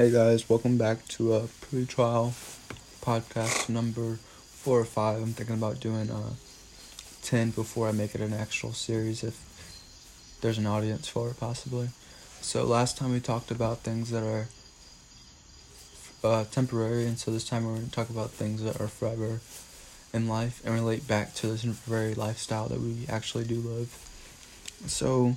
Hey guys, welcome back to a pre-trial podcast number four or five. I'm thinking about doing uh ten before I make it an actual series if there's an audience for it possibly. So last time we talked about things that are uh, temporary, and so this time we're going to talk about things that are forever in life and relate back to this temporary lifestyle that we actually do live. So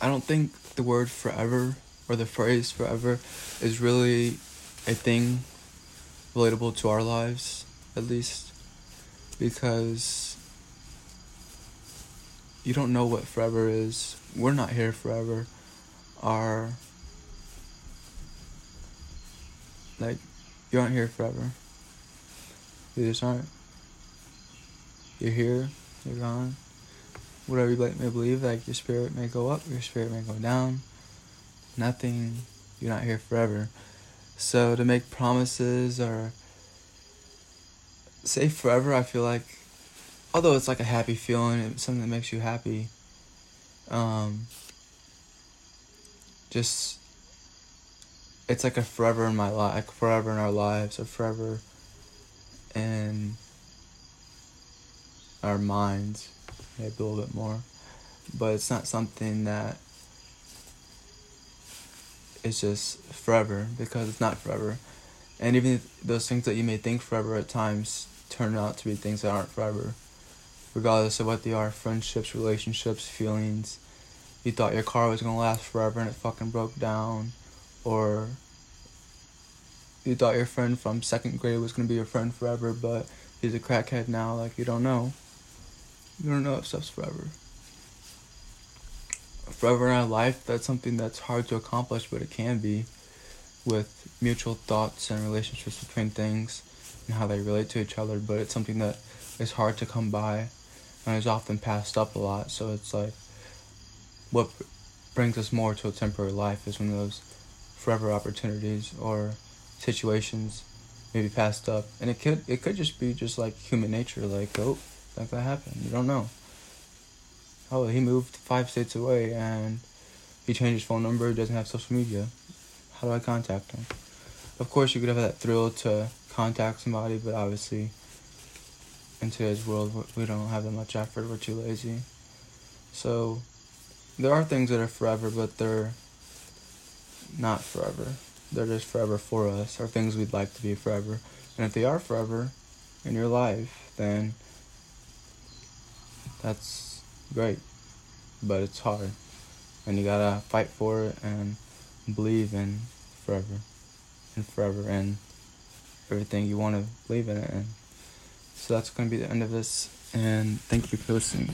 I don't think the word forever or the phrase forever is really a thing relatable to our lives, at least, because you don't know what forever is. We're not here forever. Our like you aren't here forever. You just aren't. You're here, you're gone. Whatever you may believe, like your spirit may go up, your spirit may go down nothing, you're not here forever. So to make promises or say forever, I feel like, although it's like a happy feeling, it's something that makes you happy. Um, just it's like a forever in my life, like forever in our lives, or forever in our minds, maybe a little bit more. But it's not something that it's just forever because it's not forever. And even those things that you may think forever at times turn out to be things that aren't forever. Regardless of what they are friendships, relationships, feelings. You thought your car was gonna last forever and it fucking broke down. Or you thought your friend from second grade was gonna be your friend forever, but he's a crackhead now. Like, you don't know. You don't know if stuff's forever forever in our life, that's something that's hard to accomplish, but it can be with mutual thoughts and relationships between things and how they relate to each other. But it's something that is hard to come by and is often passed up a lot. So it's like what brings us more to a temporary life is when those forever opportunities or situations may be passed up. And it could it could just be just like human nature, like, oh, that happened. You don't know oh, he moved five states away and he changed his phone number, doesn't have social media. How do I contact him? Of course, you could have that thrill to contact somebody, but obviously, in today's world, we don't have that much effort. We're too lazy. So, there are things that are forever, but they're not forever. They're just forever for us, or things we'd like to be forever. And if they are forever in your life, then that's great, but it's hard, and you gotta fight for it and believe in forever, and forever, and everything you want to believe in it. So that's gonna be the end of this, and thank you for listening.